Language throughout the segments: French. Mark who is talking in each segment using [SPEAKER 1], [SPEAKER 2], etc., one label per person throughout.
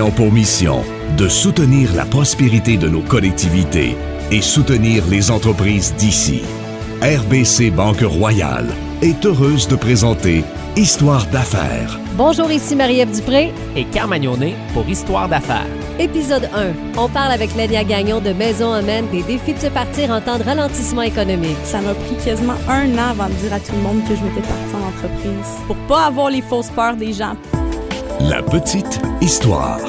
[SPEAKER 1] ayant pour mission de soutenir la prospérité de nos collectivités et soutenir les entreprises d'ici. RBC Banque Royale est heureuse de présenter Histoire d'affaires.
[SPEAKER 2] Bonjour, ici Marie-Ève Dupré.
[SPEAKER 3] Et Carmagnonnet pour Histoire d'affaires.
[SPEAKER 2] Épisode 1. On parle avec Lénia Gagnon de Maison Amène des défis de se partir en temps de ralentissement économique.
[SPEAKER 4] Ça m'a pris quasiment un an avant de dire à tout le monde que je m'étais partie en entreprise pour pas avoir les fausses peurs des gens.
[SPEAKER 1] La petite histoire.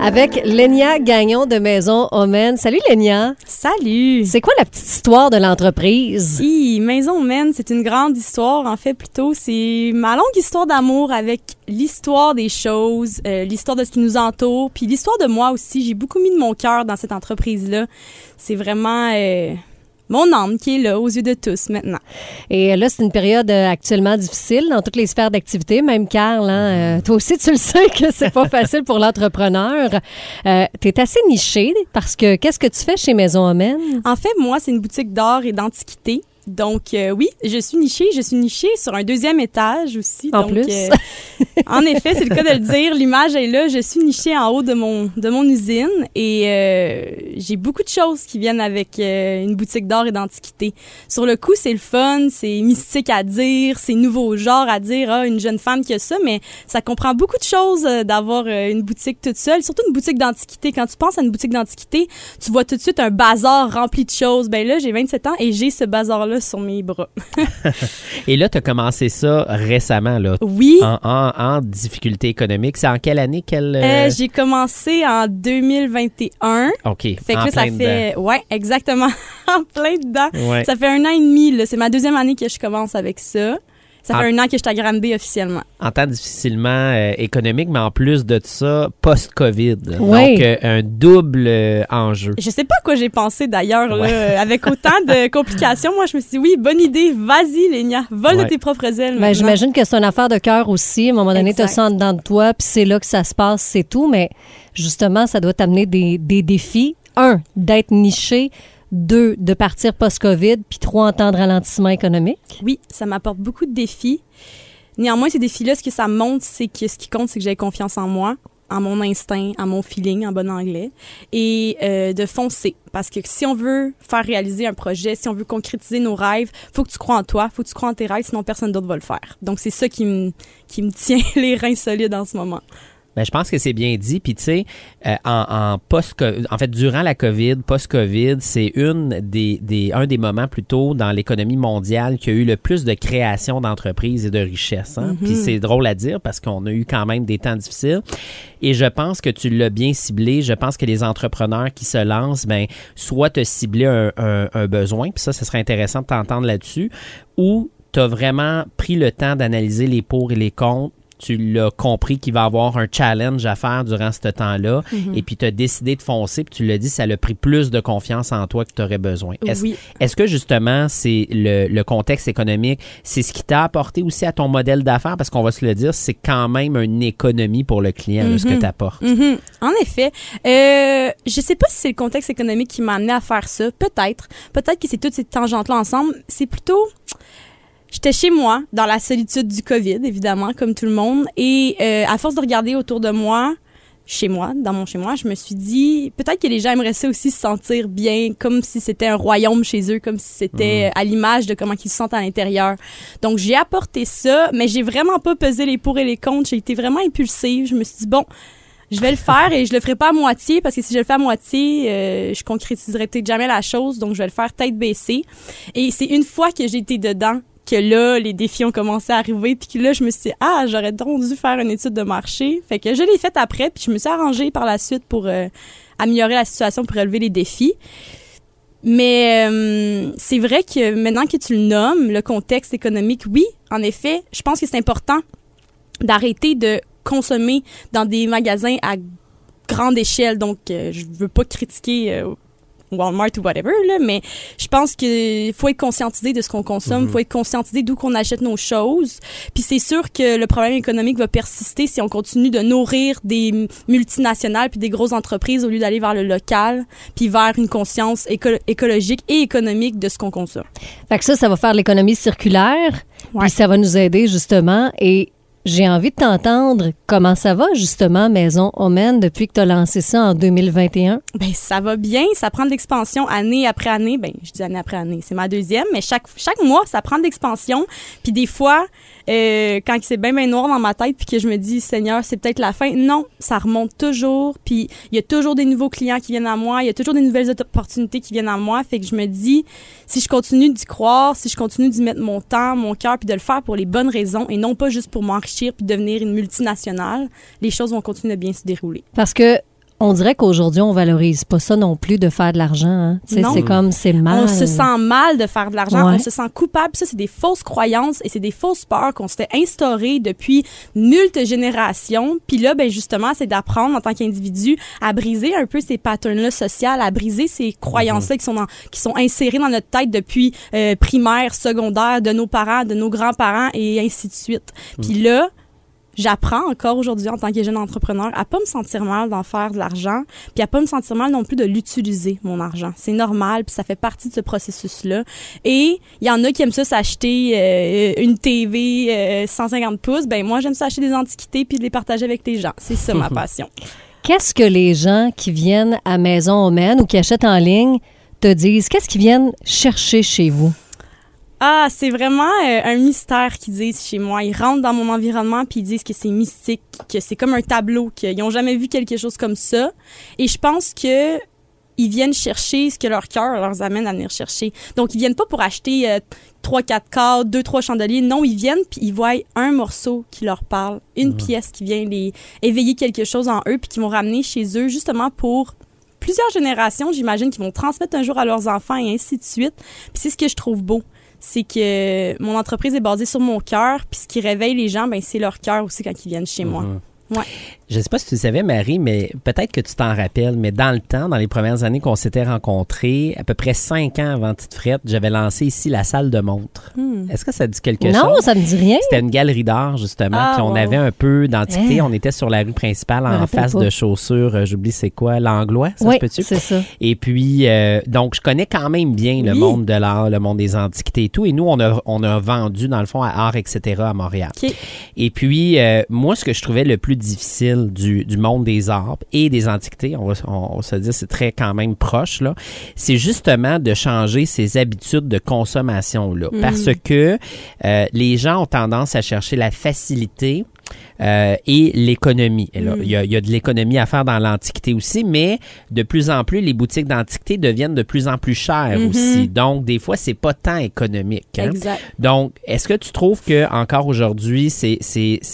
[SPEAKER 2] Avec Lénia Gagnon de Maison Omen. Salut Lénia.
[SPEAKER 4] Salut.
[SPEAKER 2] C'est quoi la petite histoire de l'entreprise?
[SPEAKER 4] Oui, Maison Omen, c'est une grande histoire. En fait, plutôt, c'est ma longue histoire d'amour avec l'histoire des choses, euh, l'histoire de ce qui nous entoure, puis l'histoire de moi aussi. J'ai beaucoup mis de mon cœur dans cette entreprise-là. C'est vraiment... Euh, mon âme qui est là aux yeux de tous maintenant.
[SPEAKER 2] Et là, c'est une période euh, actuellement difficile dans toutes les sphères d'activité. Même Carl, hein, euh, toi aussi, tu le sais que c'est pas facile pour l'entrepreneur. Euh, tu es assez niché parce que qu'est-ce que tu fais chez Maison Homène?
[SPEAKER 4] En fait, moi, c'est une boutique d'art et d'antiquité. Donc euh, oui, je suis nichée. Je suis nichée sur un deuxième étage aussi.
[SPEAKER 2] En
[SPEAKER 4] donc,
[SPEAKER 2] plus.
[SPEAKER 4] en effet, c'est le cas de le dire. L'image est là. Je suis nichée en haut de mon de mon usine et euh, j'ai beaucoup de choses qui viennent avec euh, une boutique d'art et d'antiquité. Sur le coup, c'est le fun, c'est mystique à dire, c'est nouveau genre à dire. Ah, une jeune femme qui a ça, mais ça comprend beaucoup de choses euh, d'avoir une boutique toute seule, surtout une boutique d'antiquité. Quand tu penses à une boutique d'antiquité, tu vois tout de suite un bazar rempli de choses. Ben là, j'ai 27 ans et j'ai ce bazar-là sur mes bras.
[SPEAKER 3] Et là, tu as commencé ça récemment, là,
[SPEAKER 4] Oui.
[SPEAKER 3] en, en, en difficulté économique. C'est en quelle année qu'elle...
[SPEAKER 4] Euh, j'ai commencé en 2021.
[SPEAKER 3] OK.
[SPEAKER 4] Fait que
[SPEAKER 3] en
[SPEAKER 4] là, ça fait. Ouais, exactement. en plein dedans.
[SPEAKER 3] dedans. Ouais.
[SPEAKER 4] Ça fait un an et demi, là. C'est ma deuxième année que je commence avec ça. Ça fait un an que je suis à Granby officiellement.
[SPEAKER 3] En temps difficilement euh, économique, mais en plus de ça, post-COVID. Donc, euh, un double euh, enjeu.
[SPEAKER 4] Je sais pas à quoi j'ai pensé d'ailleurs.
[SPEAKER 3] Ouais.
[SPEAKER 4] Avec autant de complications, moi, je me suis dit, oui, bonne idée. Vas-y, Lénia. Vole
[SPEAKER 3] Ouais.
[SPEAKER 4] de tes propres ailes.
[SPEAKER 2] Ben. J'imagine que c'est une affaire de cœur aussi. À un moment donné, tu as en dedans de toi, puis c'est là que ça se passe, c'est tout. Mais justement, ça doit t'amener des, des défis. Un, d'être niché. Deux, de partir post-COVID. Puis trois, en temps de ralentissement économique?
[SPEAKER 4] Oui, ça m'apporte beaucoup de défis. Néanmoins, ces défis-là, ce que ça montre, c'est que ce qui compte, c'est que j'ai confiance en moi, en mon instinct, en mon feeling, en bon anglais, et euh, de foncer. Parce que si on veut faire réaliser un projet, si on veut concrétiser nos rêves, faut que tu crois en toi, faut que tu crois en tes rêves, sinon personne d'autre va le faire. Donc c'est ça qui me qui me tient les reins solides en ce moment.
[SPEAKER 3] Ben, je pense que c'est bien dit. Puis, tu sais, euh, en, en post en fait, durant la COVID, post-COVID, c'est une des, des, un des moments plutôt dans l'économie mondiale qui a eu le plus de création d'entreprises et de richesses. Hein? Puis, c'est drôle à dire parce qu'on a eu quand même des temps difficiles. Et je pense que tu l'as bien ciblé. Je pense que les entrepreneurs qui se lancent, ben, soit te cibler un, un, un besoin, puis ça, ce serait intéressant de t'entendre là-dessus, ou tu as vraiment pris le temps d'analyser les pour et les contre tu l'as compris qu'il va y avoir un challenge à faire durant ce temps-là, et puis tu as décidé de foncer, puis tu l'as dit, ça l'a pris plus de confiance en toi que tu aurais besoin. Est-ce
[SPEAKER 4] Oui.
[SPEAKER 3] que justement, c'est le, le contexte économique, c'est ce qui t'a apporté aussi à ton modèle d'affaires? Parce qu'on va se le dire, c'est quand même une économie pour le client, ce que tu apportes.
[SPEAKER 4] Mhm. En effet. Euh, je sais pas si c'est le contexte économique qui m'a amené à faire ça. Peut-être. Peut-être que c'est toutes ces tangentes-là ensemble. C'est plutôt... J'étais chez moi, dans la solitude du COVID, évidemment, comme tout le monde. Et euh, à force de regarder autour de moi, chez moi, dans mon chez moi, je me suis dit, peut-être que les gens aimeraient ça aussi se sentir bien, comme si c'était un royaume chez eux, comme si c'était euh, à l'image de comment ils se sentent à l'intérieur. Donc, j'ai apporté ça, mais j'ai vraiment pas pesé les pour et les contre. J'ai été vraiment impulsive. Je me suis dit, bon, je vais le faire et je le ferai pas à moitié parce que si je le fais à moitié, euh, je concrétiserai peut-être jamais la chose. Donc, je vais le faire tête baissée. Et c'est une fois que j'ai été dedans que là, les défis ont commencé à arriver, puis que là, je me suis dit, ah, j'aurais donc dû faire une étude de marché. Fait que je l'ai faite après, puis je me suis arrangée par la suite pour euh, améliorer la situation, pour relever les défis. Mais euh, c'est vrai que maintenant que tu le nommes, le contexte économique, oui, en effet, je pense que c'est important d'arrêter de consommer dans des magasins à grande échelle. Donc, euh, je veux pas critiquer euh, Walmart ou whatever, là, mais je pense qu'il faut être conscientisé de ce qu'on consomme, il faut être conscientisé d'où qu'on achète nos choses. Puis c'est sûr que le problème économique va persister si on continue de nourrir des multinationales puis des grosses entreprises au lieu d'aller vers le local, puis vers une conscience éco- écologique et économique de ce qu'on consomme.
[SPEAKER 2] Fait que ça, ça va faire l'économie circulaire.
[SPEAKER 4] Ouais.
[SPEAKER 2] Puis ça va nous aider justement. Et j'ai envie de t'entendre. Comment ça va, justement, Maison Omen, depuis que tu as lancé ça en 2021?
[SPEAKER 4] Ben, ça va bien. Ça prend de l'expansion année après année. Ben, je dis année après année. C'est ma deuxième, mais chaque, chaque mois, ça prend de l'expansion. Puis des fois, euh, quand c'est bien, bien noir dans ma tête, puis que je me dis, Seigneur, c'est peut-être la fin. Non, ça remonte toujours. Puis il y a toujours des nouveaux clients qui viennent à moi. Il y a toujours des nouvelles opportunités qui viennent à moi. Fait que je me dis, si je continue d'y croire, si je continue d'y mettre mon temps, mon cœur, puis de le faire pour les bonnes raisons et non pas juste pour m'enrichir puis devenir une multinationale, les choses vont continuer de bien se dérouler.
[SPEAKER 2] Parce que on dirait qu'aujourd'hui, on valorise pas ça non plus de faire de l'argent. Hein. C'est comme, c'est mal.
[SPEAKER 4] On se sent mal de faire de l'argent. On se sent coupable. Ça, c'est des fausses croyances et c'est des fausses peurs qu'on se fait instaurer depuis multiples générations. Puis là, ben justement, c'est d'apprendre en tant qu'individu à briser un peu ces patterns-là sociaux, à briser ces croyances-là qui sont qui sont insérées dans notre tête depuis euh, primaire, secondaire, de nos parents, de nos grands-parents et ainsi de suite. Puis là, j'apprends encore aujourd'hui en tant que jeune entrepreneur à pas me sentir mal d'en faire de l'argent, puis à pas me sentir mal non plus de l'utiliser mon argent. C'est normal, puis ça fait partie de ce processus là. Et il y en a qui aiment ça s'acheter euh, une TV 150 euh, pouces, ben moi j'aime ça acheter des antiquités puis de les partager avec les gens. C'est ça ma passion.
[SPEAKER 2] Qu'est-ce que les gens qui viennent à Maison Omen ou qui achètent en ligne te disent? Qu'est-ce qu'ils viennent chercher chez vous?
[SPEAKER 4] Ah, c'est vraiment euh, un mystère qu'ils disent chez moi. Ils rentrent dans mon environnement puis ils disent que c'est mystique, que c'est comme un tableau, qu'ils n'ont jamais vu quelque chose comme ça. Et je pense que ils viennent chercher ce que leur cœur leur amène à venir chercher. Donc, ils viennent pas pour acheter euh, trois, quatre cadres, deux, trois chandeliers. Non, ils viennent puis ils voient un morceau qui leur parle, une pièce qui vient les éveiller quelque chose en eux puis qui vont ramener chez eux justement pour plusieurs générations, j'imagine, qui vont transmettre un jour à leurs enfants et ainsi de suite. Puis c'est ce que je trouve beau c'est que mon entreprise est basée sur mon cœur, puis ce qui réveille les gens, ben c'est leur cœur aussi quand ils viennent chez moi.
[SPEAKER 3] Mhm. Ouais. Je ne sais pas si tu savais, Marie, mais peut-être que tu t'en rappelles, mais dans le temps, dans les premières années qu'on s'était rencontrés, à peu près cinq ans avant Tite Frette, j'avais lancé ici la salle de montre. Hmm. Est-ce que ça dit quelque chose?
[SPEAKER 2] Non, ça me dit rien.
[SPEAKER 3] C'était une galerie d'art, justement. Ah, puis on avait un peu d'antiquité. Hein? On était sur la rue principale en face de chaussures, euh, j'oublie c'est quoi, l'anglois, ça
[SPEAKER 2] oui,
[SPEAKER 3] peut-tu?
[SPEAKER 2] c'est ça.
[SPEAKER 3] Et puis, euh, donc, je connais quand même bien le monde de l'art, le monde des antiquités et tout. Et nous, on a, on a vendu, dans le fond, à Art, etc., à Montréal. Et puis, euh, moi, ce que je trouvais le plus difficile, du, monde des arbres et des antiquités, on va, on, se dire c'est très quand même proche, là, c'est justement de changer ses habitudes de consommation-là. Mm. Parce que euh, les gens ont tendance à chercher la facilité euh, et l'économie. Mm. Il, y a, de l'économie à faire dans l'Antiquité aussi, mais de plus en plus, les boutiques d'Antiquité deviennent de plus en plus chères mm-hmm. aussi. Donc, des fois, c'est pas tant économique.
[SPEAKER 4] Hein. Exact.
[SPEAKER 3] Donc, est-ce que tu trouves que encore aujourd'hui, c'est,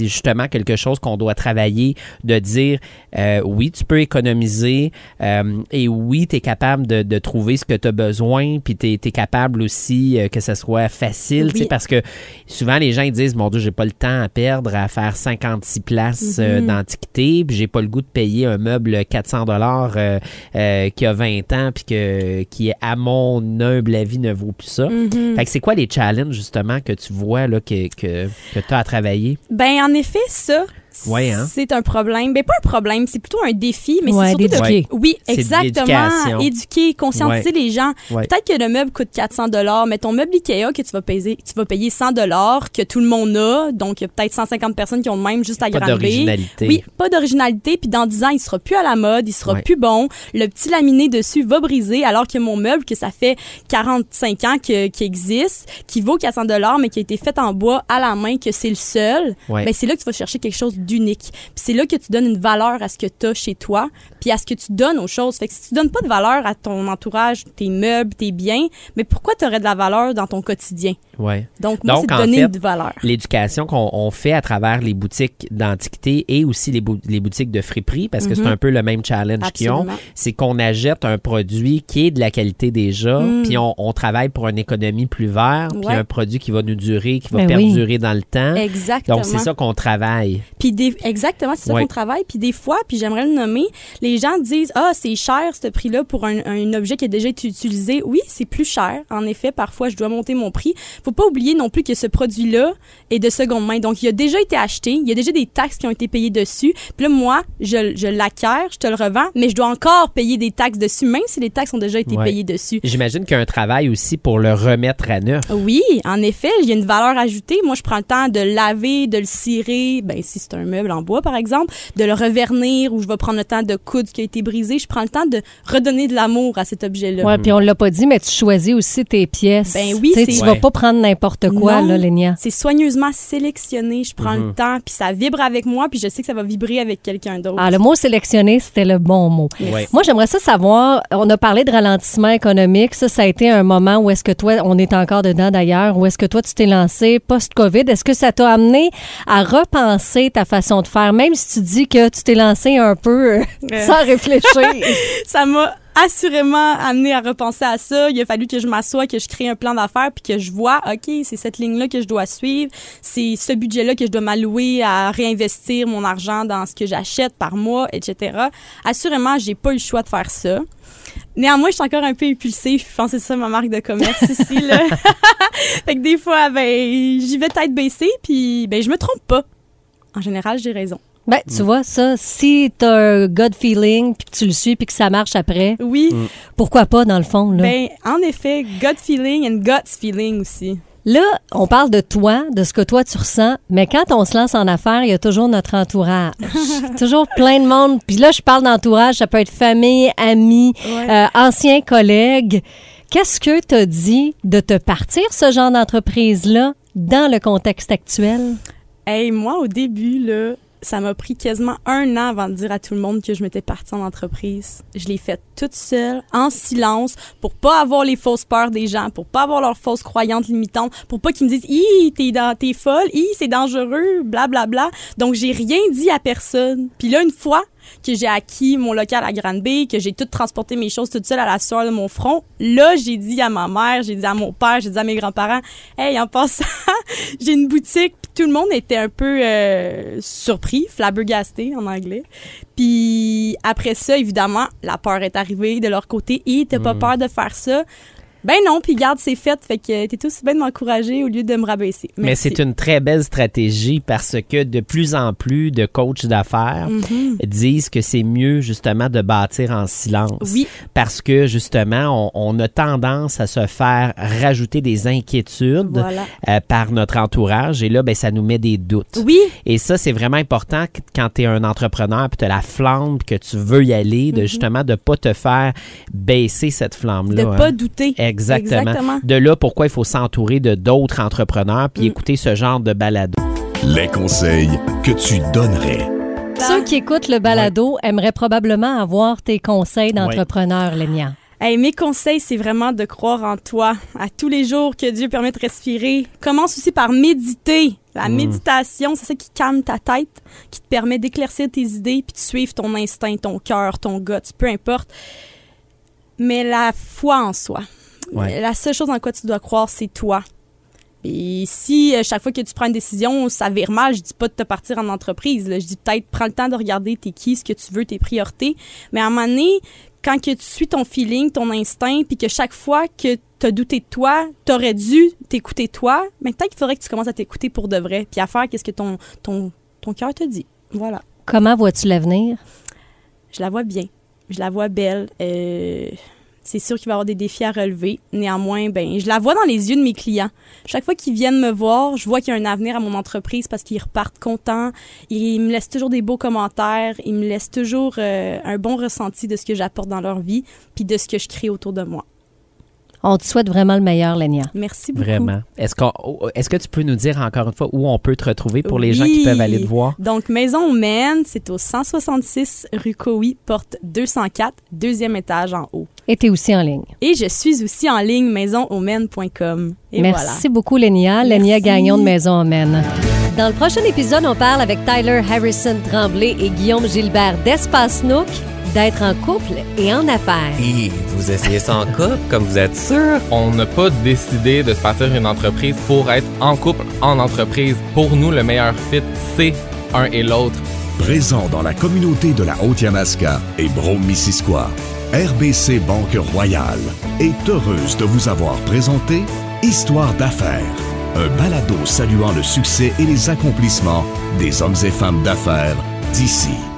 [SPEAKER 3] justement quelque chose qu'on doit travailler, de dire, euh, oui, tu peux économiser euh, et oui, tu es capable de, de, trouver ce que tu as besoin, puis tu es, capable aussi que ça soit facile, parce que souvent, les gens ils disent, mon Dieu, j'ai pas le temps à perdre à faire 56 places euh, mhm. d'antiquité, puis j'ai pas le goût de payer un meuble 400 dollars euh, euh, qui a 20 ans puis que qui est à mon humble avis ne vaut plus ça. Mhm. Fait que c'est quoi les challenges justement que tu vois là que que, que tu as à travailler?
[SPEAKER 4] Ben en effet ça
[SPEAKER 3] Hein?
[SPEAKER 4] C'est un problème. Mais pas un problème, c'est plutôt un défi, mais
[SPEAKER 2] c'est
[SPEAKER 4] surtout
[SPEAKER 2] de...
[SPEAKER 4] Oui, exactement. Éduquer, conscientiser les gens. Peut-être que le meuble coûte 400 dollars, mais ton meuble Ikea que tu vas payer, tu vas payer 100 dollars que tout le monde a, donc il y a peut-être 150 personnes qui ont le même juste à
[SPEAKER 3] pas d'originalité.
[SPEAKER 4] Oui, pas d'originalité. Puis dans 10 ans, il sera plus à la mode, il sera plus bon. Le petit laminé dessus va briser, alors que mon meuble que ça fait 45 ans que, qui existe, qui vaut 400 dollars, mais qui a été fait en bois à la main, que c'est le seul. Ben c'est là que tu vas chercher quelque chose d'unique. Puis c'est là que tu donnes une valeur à ce que tu as chez toi, puis à ce que tu donnes aux choses. Fait que si tu donnes pas de valeur à ton entourage, tes meubles, tes biens, mais pourquoi tu aurais de la valeur dans ton quotidien?
[SPEAKER 3] Ouais.
[SPEAKER 4] Donc, moi, c'est de donner de valeur.
[SPEAKER 3] L'éducation qu'on fait à travers les boutiques d'antiquité et aussi les, les, boutiques de friperie, parce que c'est mhm. un peu le même challenge qu'ils ont, c'est qu'on achète un produit qui est de la qualité déjà, mm. puis on, on, travaille pour une économie plus verte, puis un produit qui va nous durer, qui va ben perdurer dans le temps.
[SPEAKER 4] Exactement.
[SPEAKER 3] Donc, c'est ça qu'on travaille.
[SPEAKER 4] Puis Puis des, exactement, c'est ça
[SPEAKER 3] Ouais.
[SPEAKER 4] qu'on travaille. Puis des fois, puis j'aimerais le nommer, les gens disent ah c'est cher ce prix-là pour un, un objet qui a déjà été utilisé. Oui, c'est plus cher. En effet, parfois je dois monter mon prix. Faut pas oublier non plus que ce produit-là est de seconde main. Donc il a déjà été acheté, il y a déjà des taxes qui ont été payées dessus. Puis là moi, je, je l'acquiers, je te le revends, mais je dois encore payer des taxes dessus, même si les taxes ont déjà été
[SPEAKER 3] Ouais.
[SPEAKER 4] payées dessus.
[SPEAKER 3] J'imagine qu'il y a un travail aussi pour le remettre à neuf.
[SPEAKER 4] Oui, en effet, il y a une valeur ajoutée. Moi, je prends le temps de le laver, de le cirer, ben si c'est un meuble en bois par exemple, de le revernir ou je vais prendre le temps de coudre ce qui a été brisé. Je prends le temps de redonner de l'amour à cet objet-là.
[SPEAKER 2] Ouais, puis on l'a pas dit, mais tu choisis aussi tes pièces.
[SPEAKER 4] Ben oui,
[SPEAKER 2] Tu sais,
[SPEAKER 4] c'est-
[SPEAKER 2] tu vas pas prendre n'importe quoi,
[SPEAKER 4] Non.
[SPEAKER 2] là, Lénia.
[SPEAKER 4] C'est soigneusement sélectionné. Je prends
[SPEAKER 3] Mhm.
[SPEAKER 4] le temps, puis ça vibre avec moi, puis je sais que ça va vibrer avec quelqu'un d'autre.
[SPEAKER 2] Ah, le mot sélectionné, c'était le bon mot.
[SPEAKER 3] Ouais.
[SPEAKER 2] Moi, j'aimerais ça savoir, on a parlé de ralentissement économique, ça, ça a été un moment où est-ce que toi, on est encore dedans d'ailleurs, où est-ce que toi, tu t'es lancé post-COVID, est-ce que ça t'a amené à repenser ta façon de faire, même si tu dis que tu t'es lancé un peu euh,
[SPEAKER 4] Euh.
[SPEAKER 2] sans réfléchir?
[SPEAKER 4] ça m'a assurément amené à repenser à ça. Il a fallu que je m'assoie, que je crée un plan d'affaires, puis que je vois, OK, c'est cette ligne-là que je dois suivre, c'est ce budget-là que je dois m'allouer à réinvestir mon argent dans ce que j'achète par mois, etc. Assurément, j'ai pas eu le choix de faire ça. Néanmoins, je suis encore un peu impulsive. Je pense que c'est ça ma marque de commerce ici. Là. fait que des fois, ben, j'y vais tête baissée, puis ben, je me trompe pas. En général, j'ai raison.
[SPEAKER 2] Ben, tu vois, ça, si t'as un gut feeling, puis que tu le suis, puis que ça marche après,
[SPEAKER 4] Oui,
[SPEAKER 2] pourquoi pas, dans le fond, là?
[SPEAKER 4] ben, en effet, gut feeling and guts feeling aussi.
[SPEAKER 2] Là, on parle de toi, de ce que toi tu ressens, mais quand on se lance en affaires, il y a toujours notre entourage. toujours plein de monde. Puis là, je parle d'entourage, ça peut être famille, amis,
[SPEAKER 4] Ouais.
[SPEAKER 2] euh, anciens collègues. Qu'est-ce que t'as dit de te partir ce genre d'entreprise-là dans le contexte actuel?
[SPEAKER 4] Hey, moi, au début, là, ça m'a pris quasiment un an avant de dire à tout le monde que je m'étais partie en entreprise. Je l'ai faite toute seule, en silence, pour pas avoir les fausses peurs des gens, pour pas avoir leurs fausses croyances limitantes, pour pas qu'ils me disent « Hi, t'es folle, hi, c'est dangereux, bla bla bla ». Donc, j'ai rien dit à personne. Puis là, une fois que j'ai acquis mon local à Grande-Bay, que j'ai tout transporté mes choses toute seule à la sueur de mon front, là, j'ai dit à ma mère, j'ai dit à mon père, j'ai dit à mes grands-parents, « Hey, en passant, j'ai une boutique. » Puis tout le monde était un peu euh, surpris, flabbergasté en anglais. Puis après ça, évidemment, la peur est arrivée de leur côté. « Et t'as pas peur de faire ça? » Ben non, puis garde, c'est fait. Fait que t'es aussi bien de m'encourager au lieu de me rabaisser.
[SPEAKER 3] Mais c'est une très belle stratégie parce que de plus en plus de coachs d'affaires
[SPEAKER 4] Mhm.
[SPEAKER 3] disent que c'est mieux justement de bâtir en silence.
[SPEAKER 4] Oui.
[SPEAKER 3] Parce que justement, on, on a tendance à se faire rajouter des inquiétudes
[SPEAKER 4] Voilà.
[SPEAKER 3] euh, par notre entourage et là, ben, ça nous met des doutes.
[SPEAKER 4] Oui,
[SPEAKER 3] Et ça, c'est vraiment important quand tu es un entrepreneur puis tu as la flamme que tu veux y aller, de justement de pas te faire baisser cette flamme-là.
[SPEAKER 4] Mhm. de
[SPEAKER 3] hein.
[SPEAKER 4] pas douter.
[SPEAKER 3] Exactement.
[SPEAKER 4] Exactement.
[SPEAKER 3] De là, pourquoi il faut s'entourer de d'autres entrepreneurs puis
[SPEAKER 4] Mm.
[SPEAKER 3] écouter ce genre de balado.
[SPEAKER 1] Les conseils que tu donnerais.
[SPEAKER 2] Ceux qui écoutent le balado aimeraient probablement avoir tes conseils d'entrepreneur, Lénia.
[SPEAKER 4] Hey, mes conseils, c'est vraiment de croire en toi, à tous les jours que Dieu permet de respirer. Commence aussi par méditer. La
[SPEAKER 3] Mm.
[SPEAKER 4] méditation, c'est ça qui calme ta tête, qui te permet d'éclaircir tes idées puis de suivre ton instinct, ton cœur, ton gut, peu importe. Mais la foi en soi.
[SPEAKER 3] Ouais.
[SPEAKER 4] La seule chose en quoi tu dois croire, c'est toi. Et si euh, chaque fois que tu prends une décision, ça vire mal, je dis pas de te partir en entreprise. là. Je dis peut-être prends le temps de regarder tes qui, ce que tu veux, tes priorités. Mais à un moment donné, quand que tu suis ton feeling, ton instinct, puis que chaque fois que tu as douté de toi, tu aurais dû t'écouter toi, mais peut-être qu'il faudrait que tu commences à t'écouter pour de vrai, puis à faire qu'est-ce que ton, ton, ton cœur te dit. Voilà.
[SPEAKER 2] Comment vois-tu l'avenir?
[SPEAKER 4] Je la vois bien. Je la vois belle. Euh, c'est sûr qu'il va y avoir des défis à relever. Néanmoins, ben, je la vois dans les yeux de mes clients. Chaque fois qu'ils viennent me voir, je vois qu'il y a un avenir à mon entreprise parce qu'ils repartent contents. Ils me laissent toujours des beaux commentaires. Ils me laissent toujours euh, un bon ressenti de ce que j'apporte dans leur vie puis de ce que je crée autour de moi.
[SPEAKER 2] On te souhaite vraiment le meilleur, Lénia.
[SPEAKER 4] Merci beaucoup.
[SPEAKER 3] Vraiment. Est-ce qu'on, est-ce que tu peux nous dire encore une fois où on peut te retrouver pour les gens qui peuvent aller te voir?
[SPEAKER 4] Donc, Maison Humaine, c'est au 166 rue Cowie, porte 204, deuxième étage en haut.
[SPEAKER 2] Et tu es aussi en ligne.
[SPEAKER 4] Et je suis aussi en ligne maisonhumaine.com. Et
[SPEAKER 2] Merci
[SPEAKER 4] voilà.
[SPEAKER 2] beaucoup, Lénia. Lénia. Gagnon de Maison Humaine. Dans le prochain épisode, on parle avec Tyler Harrison Tremblay et Guillaume Gilbert d'Espace Nook d'être en couple et en affaires.
[SPEAKER 5] Et vous essayez ça en couple, comme vous êtes sûr?
[SPEAKER 6] On n'a pas décidé de se partir une entreprise pour être en couple en entreprise. Pour nous, le meilleur fit, c'est un et l'autre.
[SPEAKER 1] Présent dans la communauté de la Haute-Yamaska et Brome-Missisquoi, RBC Banque Royale est heureuse de vous avoir présenté Histoire d'affaires, un balado saluant le succès et les accomplissements des hommes et femmes d'affaires d'ici.